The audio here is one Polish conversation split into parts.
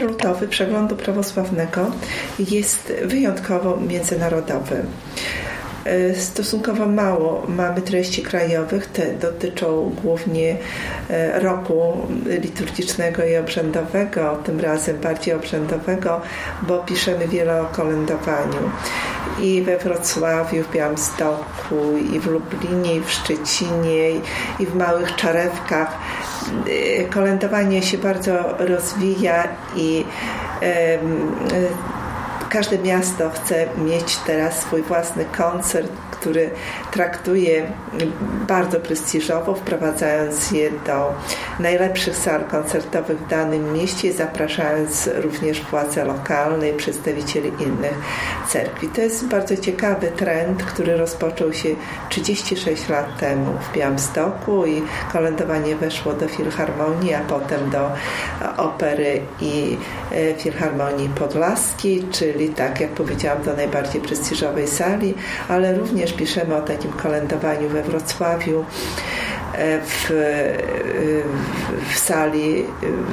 numer lutowy przeglądu prawosławnego jest wyjątkowo międzynarodowy. E, stosunkowo mało mamy treści krajowych, te dotyczą głównie e, roku liturgicznego i obrzędowego, tym razem bardziej obrzędowego, bo piszemy wiele o kolędowaniu. I we Wrocławiu, w Białymstoku, i w Lublinie, i w Szczecinie, i w małych Czarewkach. E, kolędowanie się bardzo rozwija i Każde miasto chce mieć teraz swój własny koncert, który traktuje bardzo prestiżowo, wprowadzając je do najlepszych sal koncertowych w danym mieście, zapraszając również władze lokalne i przedstawicieli innych cerkwi. To jest bardzo ciekawy trend, który rozpoczął się 36 lat temu w Białymstoku i kolędowanie weszło do Filharmonii, a potem do Opery i e, Filharmonii Podlaskiej, czyli tak jak powiedziałam, do najbardziej prestiżowej sali, ale również też piszemy o takim kolędowaniu we Wrocławiu. E, w, w sali,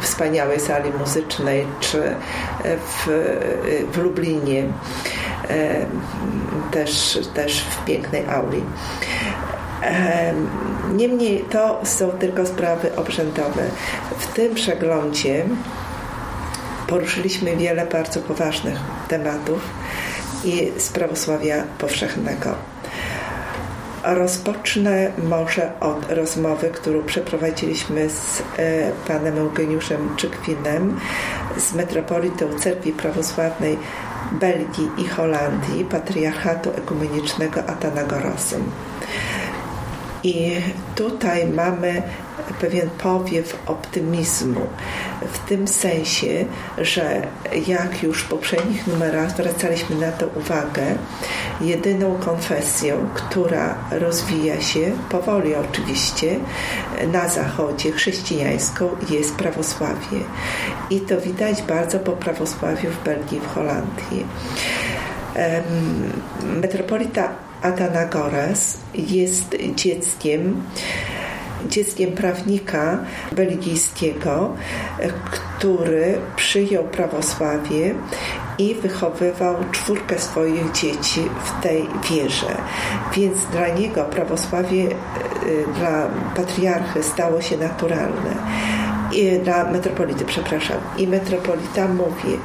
wspaniałej sali muzycznej, czy w, w Lublinie, e, też, też w pięknej auli. E, niemniej to są tylko sprawy obrzędowe. W tym przeglądzie poruszyliśmy wiele bardzo poważnych tematów i z prawosławia powszechnego. Rozpocznę może od rozmowy, którą przeprowadziliśmy z e, panem Eugeniuszem Czykwinem, z metropolitą Cerkwi Prawosławnej Belgii i Holandii, patriarchatu ekumenicznego Atanagorosem. I tutaj mamy pewien powiew optymizmu w tym sensie, że jak już w poprzednich numerach zwracaliśmy na to uwagę, jedyną konfesją, która rozwija się powoli oczywiście na zachodzie chrześcijańską jest prawosławie. I to widać bardzo po prawosławiu w Belgii w Holandii. Metropolita Atanagores jest dzieckiem dzieckiem prawnika belgijskiego, który przyjął prawosławie i wychowywał czwórkę swoich dzieci w tej wierze. Więc dla niego prawosławie, y, dla patriarchy stało się naturalne. I dla metropolity, przepraszam. I metropolita mówi,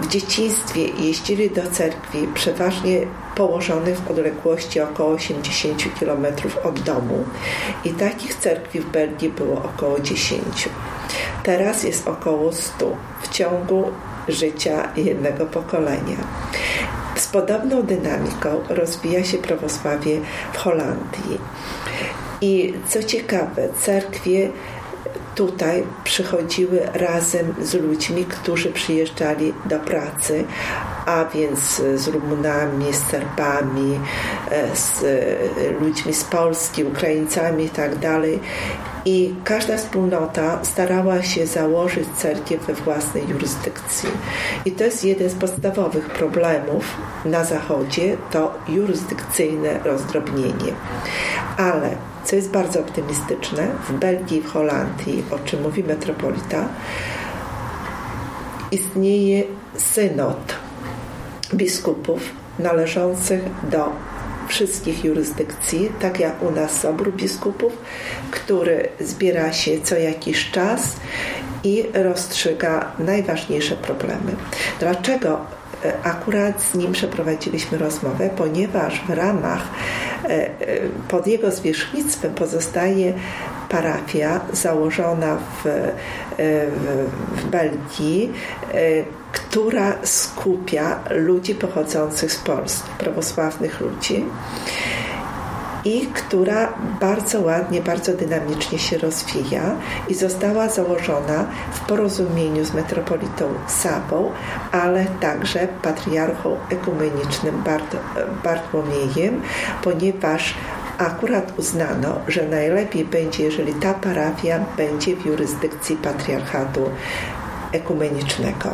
w dzieciństwie jeździli do cerkwi przeważnie położonych w odległości około 80 km od domu i takich cerkwi w Belgii było około 10. Teraz jest około 100 w ciągu życia jednego pokolenia. Z podobną dynamiką rozwija się prawosławie w Holandii. I co ciekawe, cerkwie tutaj przychodziły razem z ludźmi, którzy przyjeżdżali do pracy, a więc z Rumunami, z Serbami, e, z ludźmi z Polski, Ukraińcami itd. Tak I każda wspólnota starała się założyć cerkiew we własnej jurysdykcji. I to jest jeden z podstawowych problemów na Zachodzie, to jurysdykcyjne rozdrobnienie. Ale co jest bardzo optymistyczne, w Belgii w Holandii, o czym mówi metropolita, istnieje synod biskupów należących do wszystkich jurysdykcji, tak jak u nas Sobór Biskupów, który zbiera się co jakiś czas i rozstrzyga najważniejsze problemy. Dlaczego akurat z nim przeprowadziliśmy rozmowę, ponieważ w ramach e, e, pod jego zwierzchnictwem pozostaje parafia założona w, w, w Belgii, która skupia ludzi pochodzących z Polski, prawosławnych ludzi i która bardzo ładnie, bardzo dynamicznie się rozwija i została założona w porozumieniu z metropolitą Sabą, ale także patriarchą ekumenicznym Bart Bartłomiejem, ponieważ akurat uznano, że najlepiej będzie, jeżeli ta parafia będzie w jurysdykcji patriarchatu ekumenicznego.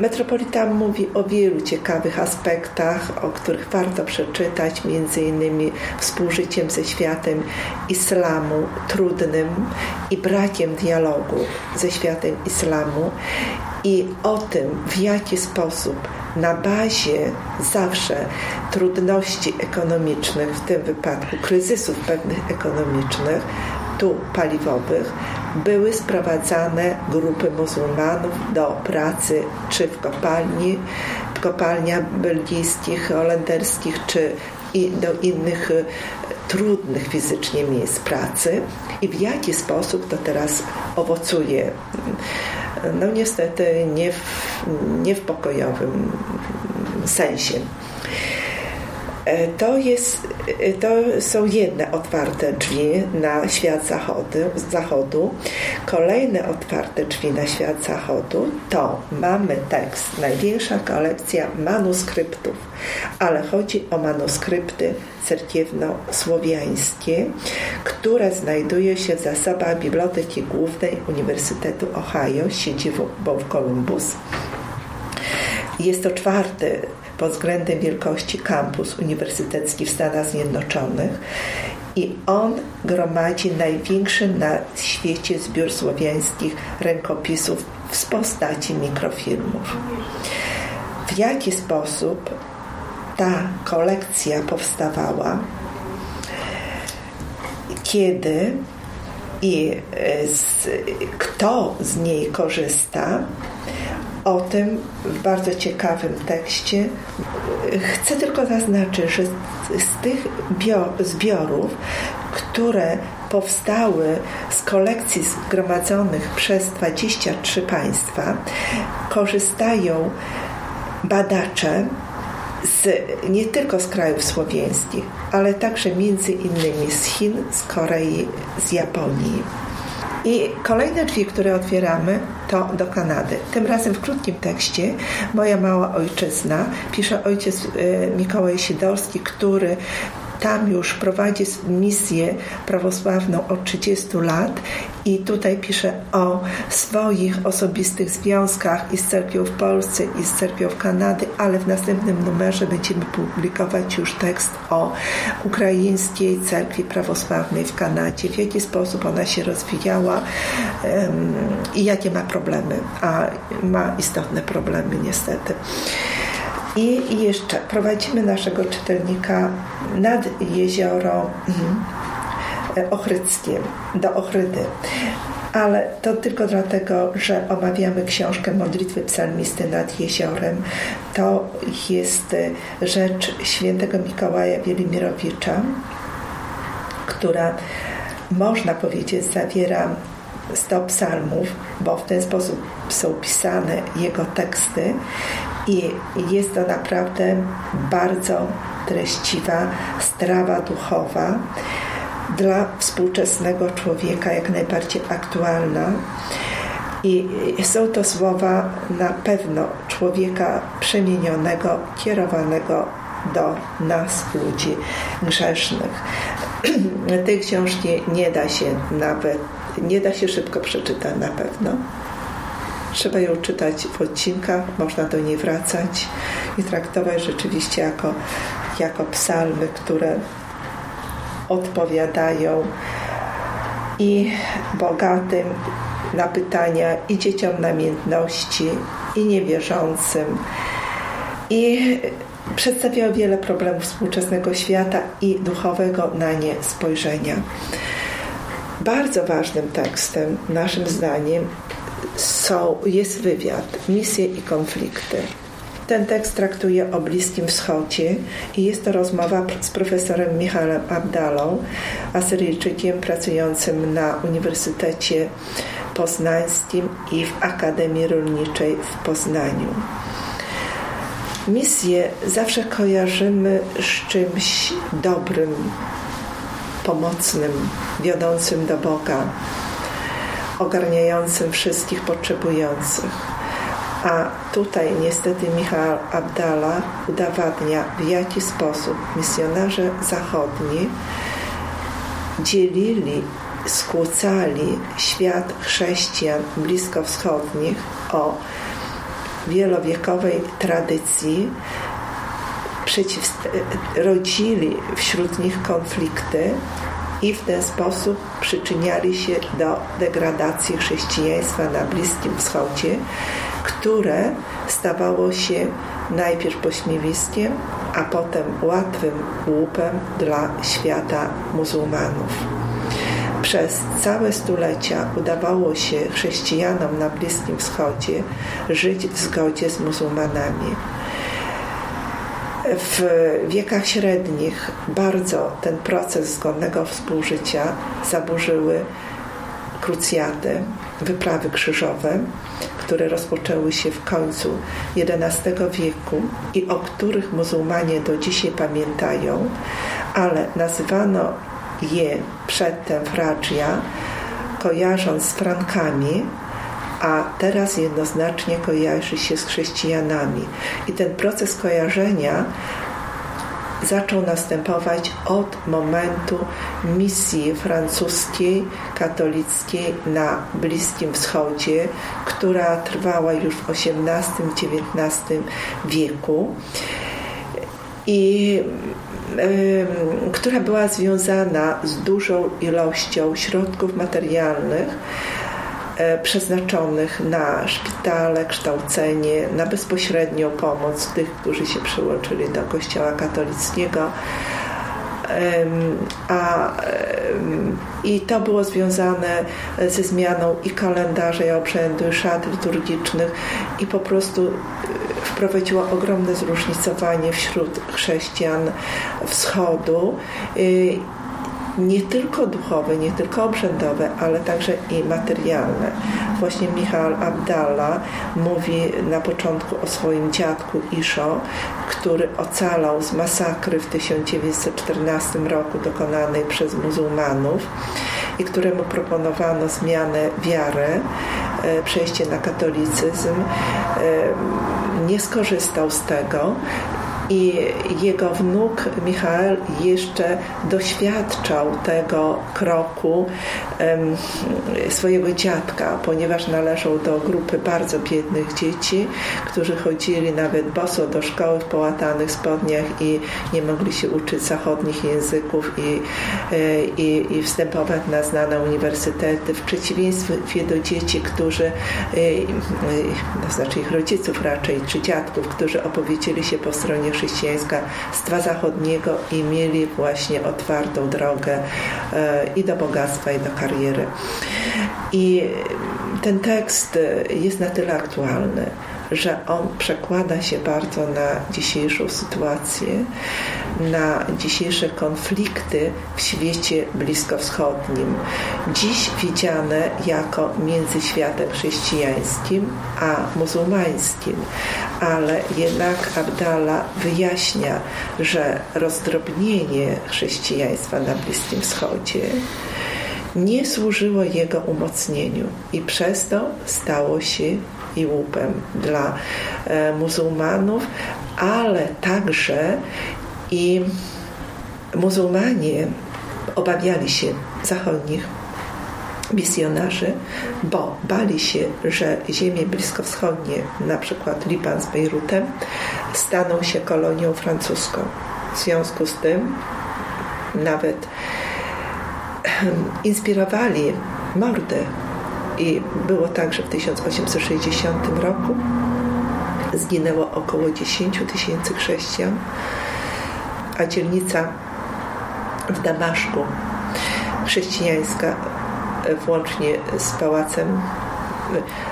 Metropolita mówi o wielu ciekawych aspektach, o których warto przeczytać, innymi współżyciem ze światem islamu trudnym i brakiem dialogu ze światem islamu i o tym, w jaki sposób na bazie zawsze trudności ekonomicznych, w tym wypadku kryzysów pewnych ekonomicznych, tu paliwowych, były sprowadzane grupy muzułmanów do pracy czy w kopalni, w kopalniach belgijskich, holenderskich, czy i do innych e, trudnych fizycznie miejsc pracy i w jaki sposób to teraz owocuje. No niestety nie w, nie w pokojowym sensie. E, to, jest, e, to są jedne otwarte drzwi na świat zachodu, zachodu. Kolejne otwarte drzwi na świat zachodu to mamy tekst, największa kolekcja manuskryptów, ale chodzi o manuskrypty cerkiewno-słowiańskie, które znajduje się w zasobach Biblioteki Głównej Uniwersytetu Ohio, siedzibą w Columbus. Jest to czwarty pod względem wielkości kampus uniwersytecki w Stanach Zjednoczonych i on gromadzi największy na świecie zbiór słowiańskich rękopisów w postaci mikrofilmów. W jaki sposób ta kolekcja powstawała, kiedy i e, z, kto z niej korzysta, o tym w bardzo ciekawym tekście. Chcę tylko zaznaczyć, że z tych zbiorów, które powstały z kolekcji zgromadzonych przez 23 państwa, korzystają badacze z, nie tylko z krajów słowiańskich, ale także między innymi z Chin, z Korei, z Japonii. I kolejne drzwi, które otwieramy, to do Kanady. Tym razem w krótkim tekście Moja mała ojczyzna pisze ojciec e, Mikołaj Sidorski, który tam już prowadzi misję prawosławną od 30 lat i tutaj pisze o swoich osobistych związkach i z cerkwią w Polsce i z cerkwią w Kanady, ale w następnym numerze będziemy publikować już tekst o ukraińskiej cerkwi prawosławnej w Kanadzie, w jaki sposób ona się rozwijała um, i jakie ma problemy, a ma istotne problemy niestety. I jeszcze prowadzimy naszego czytelnika nad jezioro mhm, Ochryckie, do Ochrydy. Ale to tylko dlatego, że omawiamy książkę Modlitwy Psalmisty nad jeziorem. To jest rzecz świętego Mikołaja Wielimirowicza, która można powiedzieć zawiera 100 psalmów, bo w ten sposób są pisane jego teksty i jest to naprawdę bardzo treściwa strawa duchowa dla współczesnego człowieka, jak najbardziej aktualna. I są to słowa na pewno człowieka przemienionego, kierowanego do nas, ludzi grzesznych. Tej książki nie da się nawet, nie da się szybko przeczytać na pewno. Trzeba ją czytać w odcinkach, można do niej wracać i traktować rzeczywiście jako, jako psalmy, które odpowiadają i bogatym na pytania, i dzieciom namiętności, i niewierzącym. I przedstawiają wiele problemów współczesnego świata i duchowego na nie spojrzenia. Bardzo ważnym tekstem, naszym zdaniem, są, jest wywiad, misje i konflikty. Ten tekst traktuje o Bliskim Wschodzie i jest to rozmowa z profesorem Michałem Abdalą, Asyryjczykiem pracującym na Uniwersytecie Poznańskim i w Akademii Rolniczej w Poznaniu. Misję zawsze kojarzymy z czymś dobrym, pomocnym, wiodącym do Boga ogarniającym wszystkich potrzebujących. A tutaj niestety Michał Abdala udowadnia, w jaki sposób misjonarze zachodni dzielili, skłócali świat chrześcijan bliskowschodnich o wielowiekowej tradycji rodzili wśród nich konflikty i w ten sposób przyczyniali się do degradacji chrześcijaństwa na Bliskim Wschodzie, które stawało się najpierw pośmiewiskiem, a potem łatwym łupem dla świata muzułmanów. Przez całe stulecia udawało się chrześcijanom na Bliskim Wschodzie żyć w zgodzie z muzułmanami. W wiekach średnich bardzo ten proces zgodnego współżycia zaburzyły krucjaty, wyprawy krzyżowe, które rozpoczęły się w końcu XI wieku i o których muzułmanie do dzisiaj pamiętają, ale nazywano je przedtem Fraggia, kojarząc z Frankami, a teraz jednoznacznie kojarzy się z chrześcijanami. I ten proces kojarzenia zaczął następować od momentu misji francuskiej, katolickiej na Bliskim Wschodzie, która trwała już w XVIII-XIX wieku i która była związana z dużą ilością środków materialnych przeznaczonych na szpitale, kształcenie, na bezpośrednią pomoc tych, którzy się przyłączyli do Kościoła katolickiego. A, I to było związane ze zmianą i kalendarza, i obrzędu, i szat liturgicznych, i po prostu wprowadziła ogromne zróżnicowanie wśród chrześcijan wschodu y, nie tylko duchowe, nie tylko obrzędowe, ale także i materialne. Właśnie Michał Abdallah mówi na początku o swoim dziadku Iszo, który ocalał z masakry w 1914 roku dokonanej przez muzułmanów i któremu proponowano zmianę wiary, e, przejście na katolicyzm. E, nie skorzystał z tego i jego wnuk Michael jeszcze doświadczał tego kroku swojego dziadka, ponieważ należał do grupy bardzo biednych dzieci, którzy chodzili nawet boso do szkoły w połatanych spodniach i nie mogli się uczyć zachodnich języków i, e, i, i wstępować na znane uniwersytety, w przeciwieństwie do dzieci, którzy, e, e, znaczy ich rodziców raczej, czy dziadków, którzy opowiedzieli się po stronie chrześcijaństwa zachodniego i mieli właśnie otwartą drogę i do bogactwa, i do kariery. I ten tekst jest na tyle aktualny, że on przekłada się bardzo na dzisiejszą sytuację, na dzisiejsze konflikty w świecie bliskowschodnim. Dziś widziane jako między światem chrześcijańskim a muzułmańskim, ale jednak Abdallah wyjaśnia, że rozdrobnienie chrześcijaństwa na Bliskim Wschodzie nie służyło jego umocnieniu i przez to stało się i łupem dla e, muzułmanów, ale także i muzułmanie obawiali się zachodnich misjonarzy, bo bali się, że ziemie bliskowschodnie, na przykład Liban z Bejrutem, staną się kolonią francuską. W związku z tym nawet inspirowali mordy. I było tak, że w 1860 roku zginęło około 10 tysięcy chrześcijan, a dzielnica w Damaszku chrześcijańska włącznie z pałacem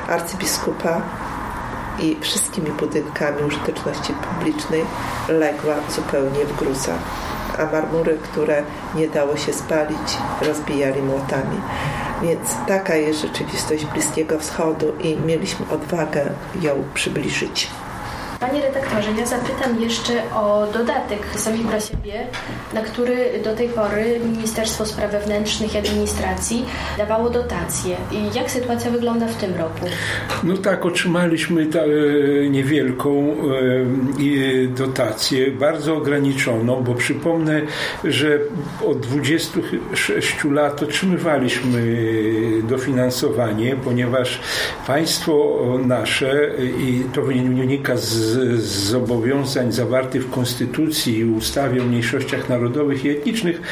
arcybiskupa i wszystkimi budynkami użyteczności publicznej legła zupełnie w gruzach a marmury, które nie dało się spalić, rozbijali młotami. Więc taka jest rzeczywistość Bliskiego Wschodu i mieliśmy odwagę ją przybliżyć. Panie redaktorze, ja zapytam jeszcze o dodatek Sami dla siebie, na który do tej pory Ministerstwo Spraw Wewnętrznych i Administracji dawało dotacje. I jak sytuacja wygląda w tym roku? No tak, otrzymaliśmy ta, e, niewielką e, dotację, bardzo ograniczoną, bo przypomnę, że od 26 lat otrzymywaliśmy dofinansowanie, ponieważ państwo nasze i to wynika z, z zobowiązań zawartych w Konstytucji i ustawie o mniejszościach narodowych i etnicznych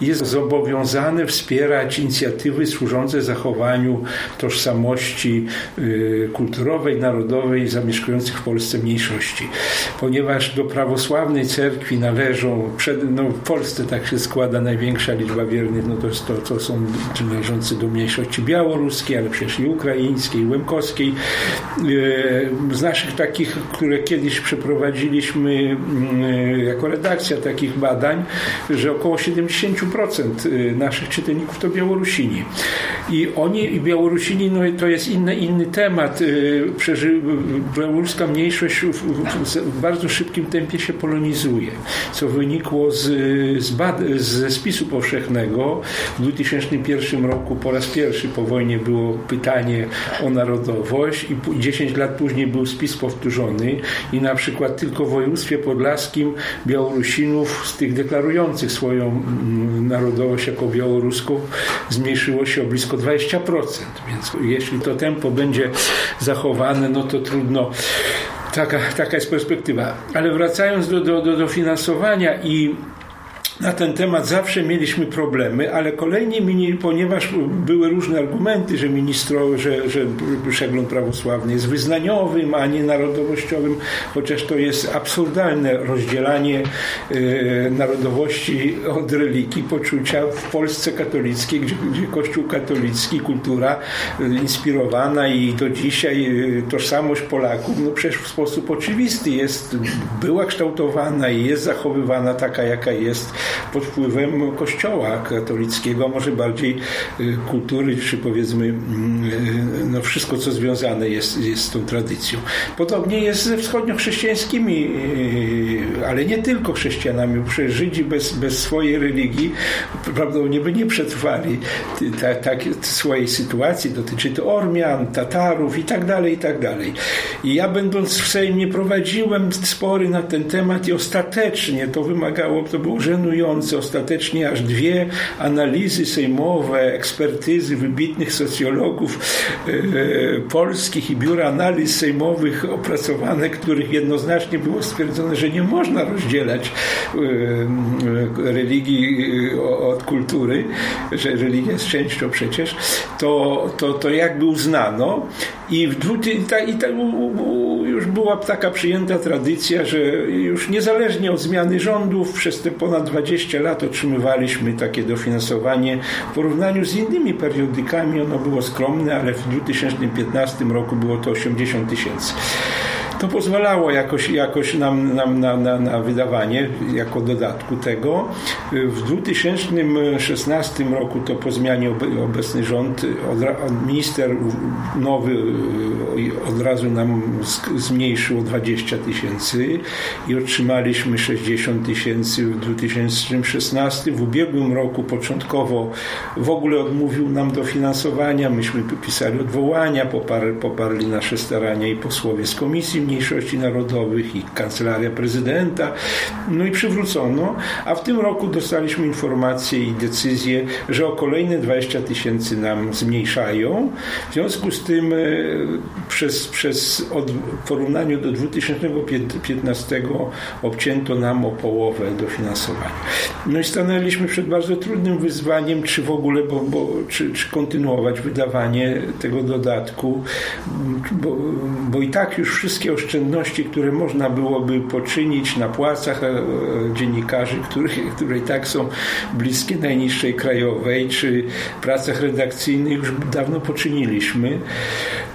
jest zobowiązane wspierać inicjatywy służące zachowaniu tożsamości y, kulturowej, narodowej zamieszkujących w Polsce mniejszości. Ponieważ do prawosławnej cerkwi należą, przed, no w Polsce tak się składa największa liczba wiernych, no to, to, to są należący do mniejszości białoruskiej, ale przecież i ukraińskiej, i łemkowskiej. Y, z naszych takich, które kiedyś przeprowadziliśmy mm, jako redakcja takich badań, że około 70% y, naszych czytelników to Białorusini. I oni, i Białorusini, no to jest inny, inny temat. Y, przeży, białoruska mniejszość w bardzo szybkim tempie się polonizuje, co wynikło z, z bad, ze spisu powszechnego. W 2001 roku po raz pierwszy po wojnie było pytanie o narodowość i 10 lat później był spis powtórzony i na przykład tylko w województwie podlaskim Białorusinów z tych deklarujących swoją mm, narodowość jako białoruską zmniejszyło się o blisko 20%. Więc jeśli to tempo będzie zachowane, no to trudno Taka, taka jest perspektywa. Ale wracając do, do, do, do finansowania i na ten temat zawsze mieliśmy problemy, ale kolejnie, ponieważ były różne argumenty, że ministro, że, że przegląd prawosławny jest wyznaniowym, a nie narodowościowym, chociaż to jest absurdalne rozdzielanie e, narodowości od religii, poczucia w Polsce katolickiej, gdzie, gdzie Kościół katolicki, kultura e, inspirowana i do dzisiaj e, tożsamość Polaków, no przecież w sposób oczywisty jest, była kształtowana i jest zachowywana taka, jaka jest pod wpływem kościoła katolickiego, może bardziej y, kultury, czy powiedzmy mm, y, no wszystko, co związane jest, jest z tą tradycją. Podobnie jest ze wschodnio-chrześcijańskimi, y, ale nie tylko chrześcijanami, przecież Żydzi bez, bez swojej religii prawdopodobnie by nie przetrwali tak, tak, swojej sytuacji. Dotyczy to Ormian, Tatarów i tak dalej, i tak dalej. I ja będąc w Sejmie prowadziłem spory na ten temat i ostatecznie to wymagało, to było żenujące dokonujące ostatecznie aż dwie analizy sejmowe, ekspertyzy wybitnych socjologów e, polskich i biura analiz sejmowych opracowane, których jednoznacznie było stwierdzone, że nie można rozdzielać e, religii e, od kultury, że religia jest częścią przecież, to, to, to jakby uznano i, w, i, ta, i ta, już była taka przyjęta tradycja, że już niezależnie od zmiany rządów przez te ponad 20 lat otrzymywaliśmy takie dofinansowanie. W porównaniu z innymi periodykami ono było skromne, ale w 2015 roku było to 80 tysięcy to pozwalało jakoś, jakoś nam, nam na, na, na wydawanie jako dodatku tego. W 2016 roku to po zmianie obecny rząd, minister nowy od razu nam zmniejszył o 20 tysięcy i otrzymaliśmy 60 tysięcy w 2016. W ubiegłym roku początkowo w ogóle odmówił nam dofinansowania. Myśmy pisali odwołania, poparli, poparli nasze starania i posłowie z komisji Mniejszości Narodowych i Kancelaria Prezydenta. No i przywrócono, a w tym roku dostaliśmy informację i decyzję, że o kolejne 20 tysięcy nam zmniejszają. W związku z tym e, przez, przez od, w porównaniu do 2015 obcięto nam o połowę dofinansowania. No i stanęliśmy przed bardzo trudnym wyzwaniem, czy w ogóle, bo, bo czy, czy kontynuować wydawanie tego dodatku, bo, bo i tak już wszystkie oszczędności, które można byłoby poczynić na płacach e, dziennikarzy, które, które i tak są bliskie najniższej krajowej, czy pracach redakcyjnych już dawno poczyniliśmy.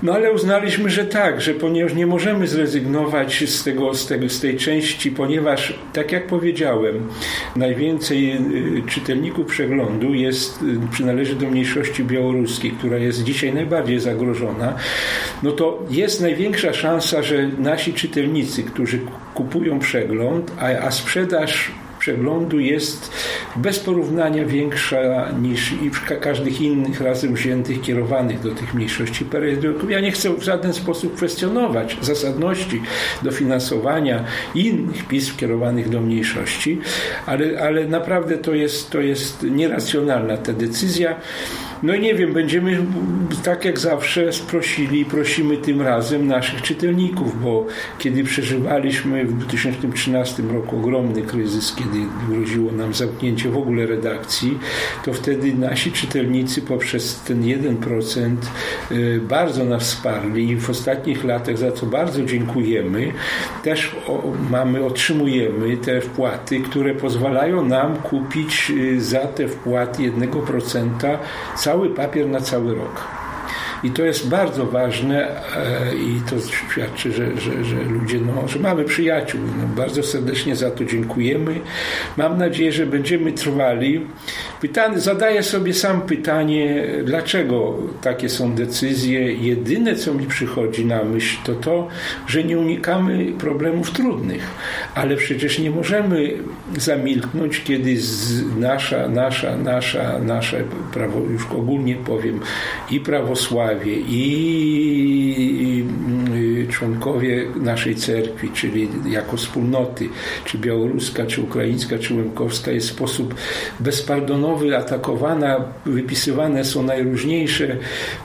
No ale uznaliśmy, że tak, że ponieważ nie możemy zrezygnować z, tego, z, tego, z tej części, ponieważ, tak jak powiedziałem, najwięcej y, czytelników przeglądu jest, y, przynależy do mniejszości białoruskiej, która jest dzisiaj najbardziej zagrożona, no to jest największa szansa, że nasi czytelnicy, którzy kupują przegląd, a, a sprzedaż przeglądu jest bez porównania większa niż i każdych innych razem wziętych kierowanych do tych mniejszości periodyków. Ja nie chcę w żaden sposób kwestionować zasadności dofinansowania innych pism kierowanych do mniejszości, ale, ale naprawdę to jest, to jest nieracjonalna ta decyzja. No nie wiem, będziemy tak jak zawsze prosili i prosimy tym razem naszych czytelników, bo kiedy przeżywaliśmy w 2013 roku ogromny kryzys, kiedy groziło nam zamknięcie w ogóle redakcji, to wtedy nasi czytelnicy poprzez ten 1% y, bardzo nas wsparli i w ostatnich latach za co bardzo dziękujemy, też mamy, otrzymujemy te wpłaty, które pozwalają nam kupić y, za te wpłaty 1% cały papier na cały rok. I to jest bardzo ważne e, i to świadczy, że, że, że ludzie, no, że mamy przyjaciół. No, bardzo serdecznie za to dziękujemy. Mam nadzieję, że będziemy trwali. Pytany, zadaję sobie sam pytanie, dlaczego takie są decyzje. Jedyne, co mi przychodzi na myśl, to to, że nie unikamy problemów trudnych, ale przecież nie możemy zamilknąć, kiedy nasza, nasza, nasza, nasze prawo, już ogólnie powiem, i prawosławie, i członkowie naszej cerkwi, czyli jako wspólnoty, czy białoruska, czy ukraińska, czy łemkowska, jest w sposób bezpardonowy atakowana, wypisywane są najróżniejsze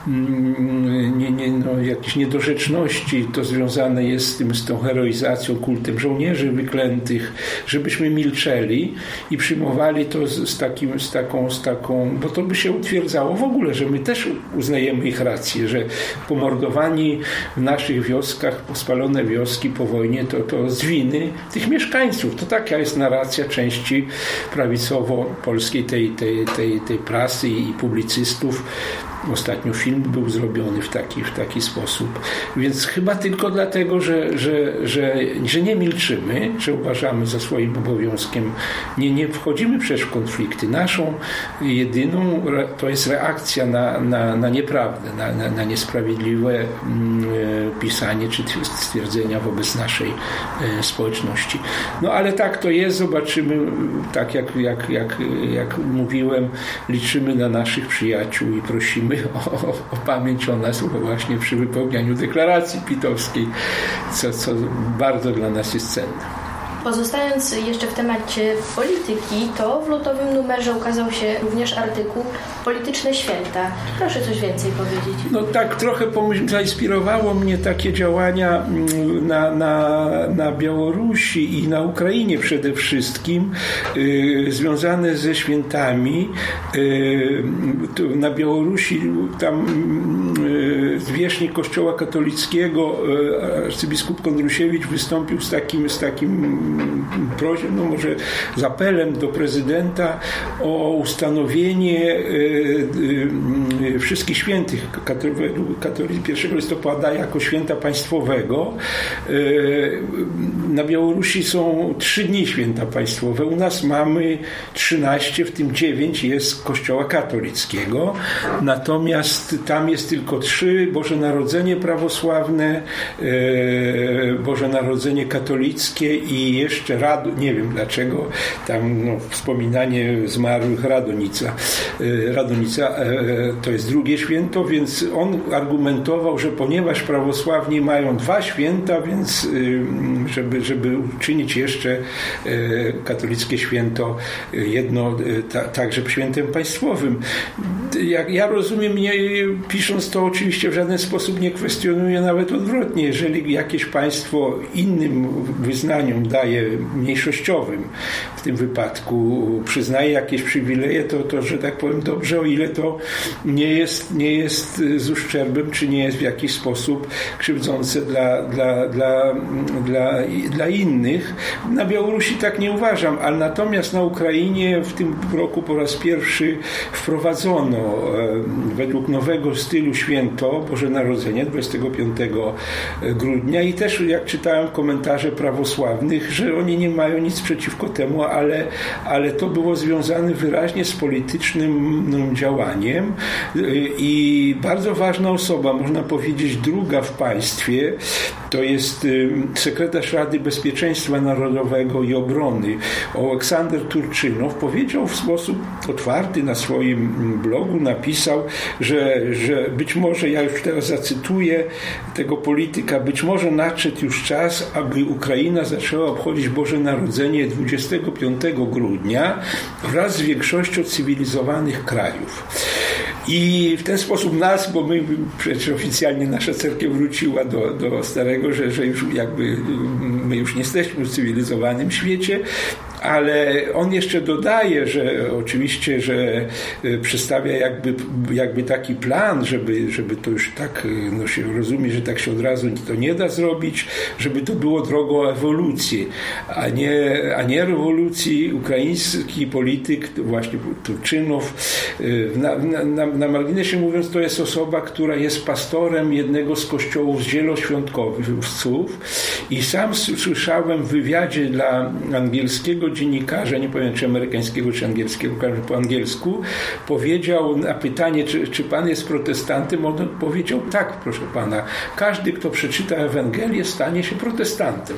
mm, nie, nie, no, jakieś niedorzeczności, to związane jest z tym, z tą heroizacją, kultem żołnierzy wyklętych, żebyśmy milczeli i przyjmowali to z, z, takim, z, taką, z taką, bo to by się utwierdzało w ogóle, że my też uznajemy ich rację, że pomordowani w naszych wioskach wioskach, spalone wioski po wojnie, to, to z winy tych mieszkańców. To taka jest narracja części prawicowo-polskiej tej, tej, tej, tej prasy i publicystów. Ostatnio film był zrobiony w taki, w taki sposób. Więc chyba tylko dlatego, że, że, że, że nie milczymy, że uważamy za swoim obowiązkiem, nie, nie wchodzimy przecież w konflikty. Naszą jedyną to jest reakcja na, na, na nieprawdę, na, na, na niesprawiedliwe mm, e, pisanie czy stwierdzenia wobec naszej e, społeczności. No ale tak to jest, zobaczymy, tak jak, jak, jak, jak mówiłem, liczymy na naszych przyjaciół i prosimy o, o, pamięć o nas właśnie przy wypełnianiu deklaracji pitowskiej, co, co bardzo dla nas jest cenne. Pozostając jeszcze w temacie polityki, to w lutowym numerze ukazał się również artykuł Polityczne Święta. Proszę coś więcej powiedzieć. No tak, trochę zainspirowało mnie takie działania mm, na, na, na Białorusi i na Ukrainie przede wszystkim, yy, związane ze świętami. Yy, na Białorusi tam yy, zwierzchnik Kościoła katolickiego y, arcybiskup Kondrusiewicz wystąpił z takim, z takim prośbą, no może z apelem do prezydenta o ustanowienie e, e, wszystkich świętych 1 listopada jako święta państwowego. E, na Białorusi są trzy dni święta państwowe. U nas mamy 13, w tym 9 jest kościoła katolickiego. Natomiast tam jest tylko trzy Boże Narodzenie prawosławne, Boże Narodzenie katolickie i jeszcze Rad, nie wiem dlaczego, tam no, wspominanie zmarłych Radonica. E, Radonica e, to jest drugie święto, więc on argumentował, że ponieważ prawosławni mają dwa święta, więc e, żeby, żeby uczynić jeszcze katolickie święto jedno także świętem państwowym. Jak ja rozumiem, nie, pisząc to oczywiście w żaden sposób nie kwestionuję, nawet odwrotnie. Jeżeli jakieś państwo innym wyznaniom daje mniejszościowym w tym wypadku przyznaje jakieś przywileje, to, to że tak powiem dobrze, o ile to nie jest, nie jest z uszczerbem, czy nie jest w jakiś sposób krzywdzące dla, dla, dla, dla, dla innych. Na Białorusi tak nie uważam, ale natomiast na Ukrainie w tym roku po raz pierwszy wprowadzono e, według nowego stylu święto Boże Narodzenie 25 grudnia i też jak czytałem komentarze prawosławnych, że oni nie mają nic przeciwko temu, ale, ale to było związane wyraźnie z politycznym no, działaniem. I bardzo ważna osoba, można powiedzieć druga w państwie, to jest sekretarz Rady Bezpieczeństwa Narodowego i Obrony Aleksander Turczynow powiedział w sposób otwarty na swoim blogu, napisał, że, że być może, ja już teraz zacytuję tego polityka, być może nadszedł już czas, aby Ukraina zaczęła obchodzić Boże Narodzenie 25 grudnia wraz z większością cywilizowanych krajów. I w ten sposób nas, bo my przecież oficjalnie nasza cerkiew wróciła do, do starego, że, że już jakby my już nie jesteśmy w cywilizowanym świecie, ale on jeszcze dodaje, że oczywiście, że e, przedstawia jakby, jakby taki plan, żeby, żeby to już tak e, no się rozumie, że tak się od razu to nie da zrobić, żeby to było drogą ewolucji, a nie, a nie rewolucji. Ukraiński polityk, właśnie Turczynów, e, na, na, na marginesie mówiąc, to jest osoba, która jest pastorem jednego z kościołów zieloświątkowców i sam słyszałem w wywiadzie dla angielskiego dziennikarza, nie powiem czy amerykańskiego, czy angielskiego, po angielsku, powiedział na pytanie, czy, czy pan jest protestantem, on powiedział tak, proszę pana. Każdy, kto przeczyta Ewangelię, stanie się protestantem.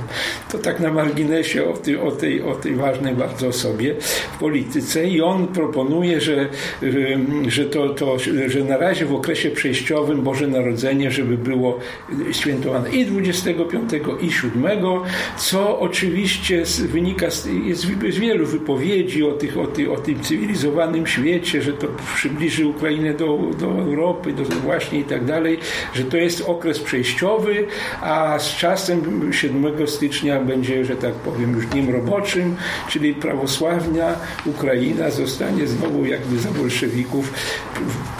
To tak na marginesie o tej, o tej, o tej ważnej bardzo osobie w polityce i on proponuje, że, że, to, to, że na razie w okresie przejściowym Boże Narodzenie, żeby było świętowane i 25 i 7, co oczywiście wynika z, jest z wielu wypowiedzi o, tych, o, tych, o tym cywilizowanym świecie, że to przybliży Ukrainę do, do Europy, do właśnie i tak dalej, że to jest okres przejściowy, a z czasem 7 stycznia będzie, że tak powiem, już dniem roboczym, czyli prawosławna Ukraina zostanie znowu jakby za bolszewików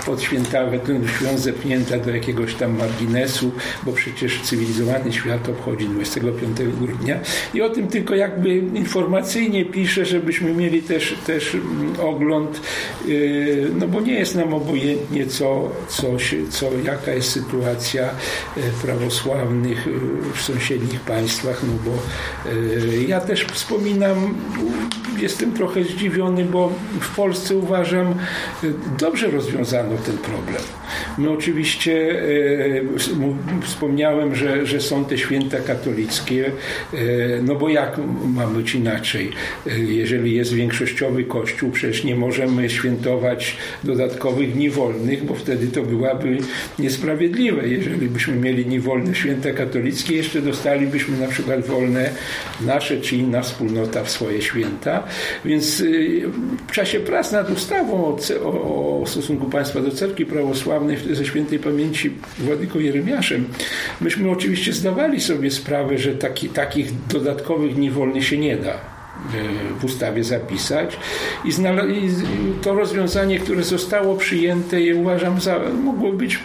pod święta, ten świąt zepchnięta do jakiegoś tam marginesu, bo przecież cywilizowany świat obchodzi 25 grudnia. I o tym tylko jakby informacyjnie nie piszę, żebyśmy mieli też, też mm, ogląd, y, no bo nie jest nam obojętnie, co, co, co, jaka jest sytuacja y, prawosławnych y, w sąsiednich państwach, no bo ja też wspominam, jestem trochę zdziwiony, bo w Polsce uważam, dobrze rozwiązano ten problem. My oczywiście wspomniałem, że, że są te święta katolickie, no bo jak ma być inaczej? Jeżeli jest większościowy kościół, przecież nie możemy świętować dodatkowych dni wolnych, bo wtedy to byłaby niesprawiedliwe. Jeżeli byśmy mieli dni wolne święta katolickie, jeszcze dostalibyśmy na przykład wolne nasze czy inna wspólnota w swoje święta. Więc y, w czasie prac nad ustawą o, o, o stosunku państwa do cerkwi prawosławnej ze świętej pamięci Władyką Jeremiaszem, myśmy oczywiście zdawali sobie sprawę, że taki, takich dodatkowych dni wolnych się nie da w ustawie zapisać. I, to rozwiązanie, które zostało przyjęte je uważam za, mogło być y,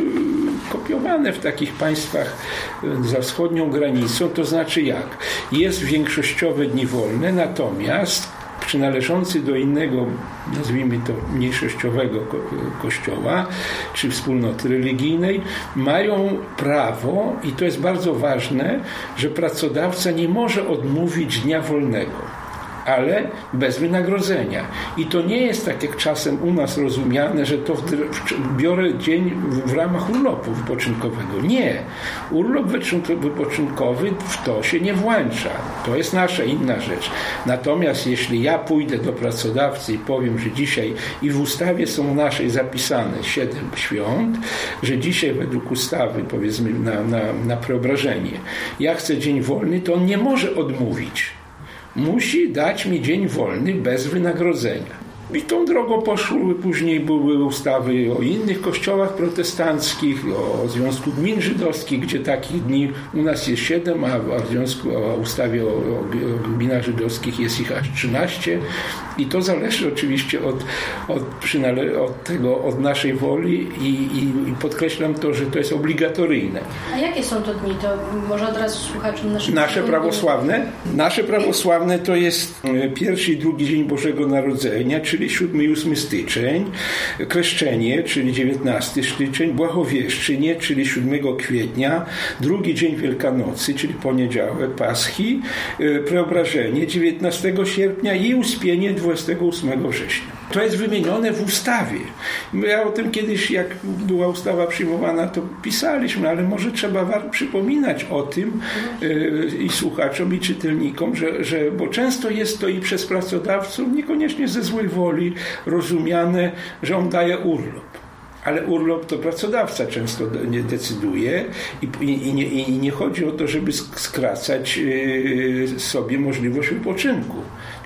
kopiowane w takich państwach y, za wschodnią granicą, to znaczy jak? Jest większościowe dni wolne, natomiast przynależący do innego, nazwijmy to mniejszościowego kościoła czy wspólnoty religijnej, mają prawo, i to jest bardzo ważne, że pracodawca nie może odmówić dnia wolnego ale bez wynagrodzenia. I to nie jest tak jak czasem u nas rozumiane, że to biorę dzień w ramach urlopu wypoczynkowego. Nie. Urlop wypoczynkowy w to się nie włącza. To jest nasza inna rzecz. Natomiast jeśli ja pójdę do pracodawcy i powiem, że dzisiaj i w ustawie są naszej zapisane siedem świąt, że dzisiaj według ustawy, powiedzmy na, na, na preobrażenie, ja chcę dzień wolny, to on nie może odmówić musi dać mi dzień wolny bez wynagrodzenia. I tą drogą poszły, później były ustawy o innych kościołach protestanckich, o Związku Gmin Żydowskich, gdzie takich dni u nas jest siedem, a w związku o ustawie o, o gminach żydowskich jest ich aż 13 i to zależy oczywiście od, od, od tego, od naszej woli i, i, i, podkreślam to, że to jest obligatoryjne. A jakie są to dni? To może od razu słuchaczom naszym Nasze prawosławne? Nasze prawosławne to jest e, pierwszy i drugi dzień Bożego Narodzenia, czyli 7 i 8 styczeń, Kreszczenie, czyli 19 styczeń, Błahowieszczynie, czyli 7 kwietnia, drugi dzień Wielkanocy, czyli poniedziałek, Paschy, e, Preobrażenie 19 sierpnia i Uspienie 28 września. To jest wymienione w ustawie. Ja o tym kiedyś, jak była ustawa przyjmowana, to pisaliśmy, ale może trzeba przypominać o tym yy, i słuchaczom, i czytelnikom, że, że, bo często jest to i przez pracodawców, niekoniecznie ze złej woli, rozumiane, że on daje urlop ale urlop to pracodawca często nie decyduje i, i, nie, i, nie, chodzi o to, żeby skracać yy, sobie możliwość wypoczynku.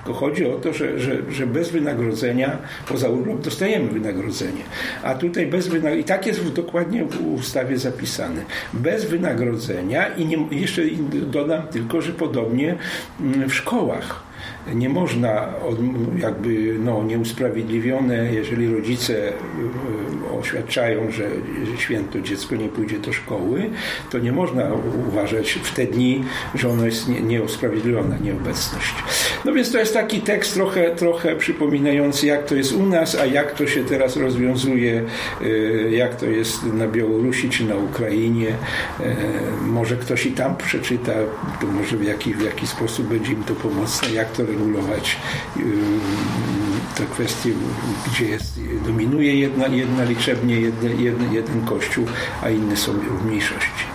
Tylko chodzi o to, że, że, że bez wynagrodzenia, poza urlop dostajemy wynagrodzenie. A tutaj bez wynagrodzenia, i tak jest dokładnie w ustawie zapisane, bez wynagrodzenia i nie, jeszcze dodam tylko, że podobnie mm, w szkołach nie można jakby no, nieusprawiedliwione, jeżeli rodzice e, oświadczają, że święto dziecko nie pójdzie do szkoły, to nie można uważać w te dni, że ono jest nieusprawiedliwiona nieobecność. No więc to jest taki tekst trochę, trochę przypominający, jak to jest u nas, a jak to się teraz rozwiązuje, e, jak to jest na Białorusi czy na Ukrainie. Może ktoś i tam przeczyta, to może w jaki, w jaki sposób będzie im to pomocne, jak to regulować te kwestie, gdzie jest, dominuje jedna, jedna liczebnie jeden, jeden kościół, a inne są w mniejszości.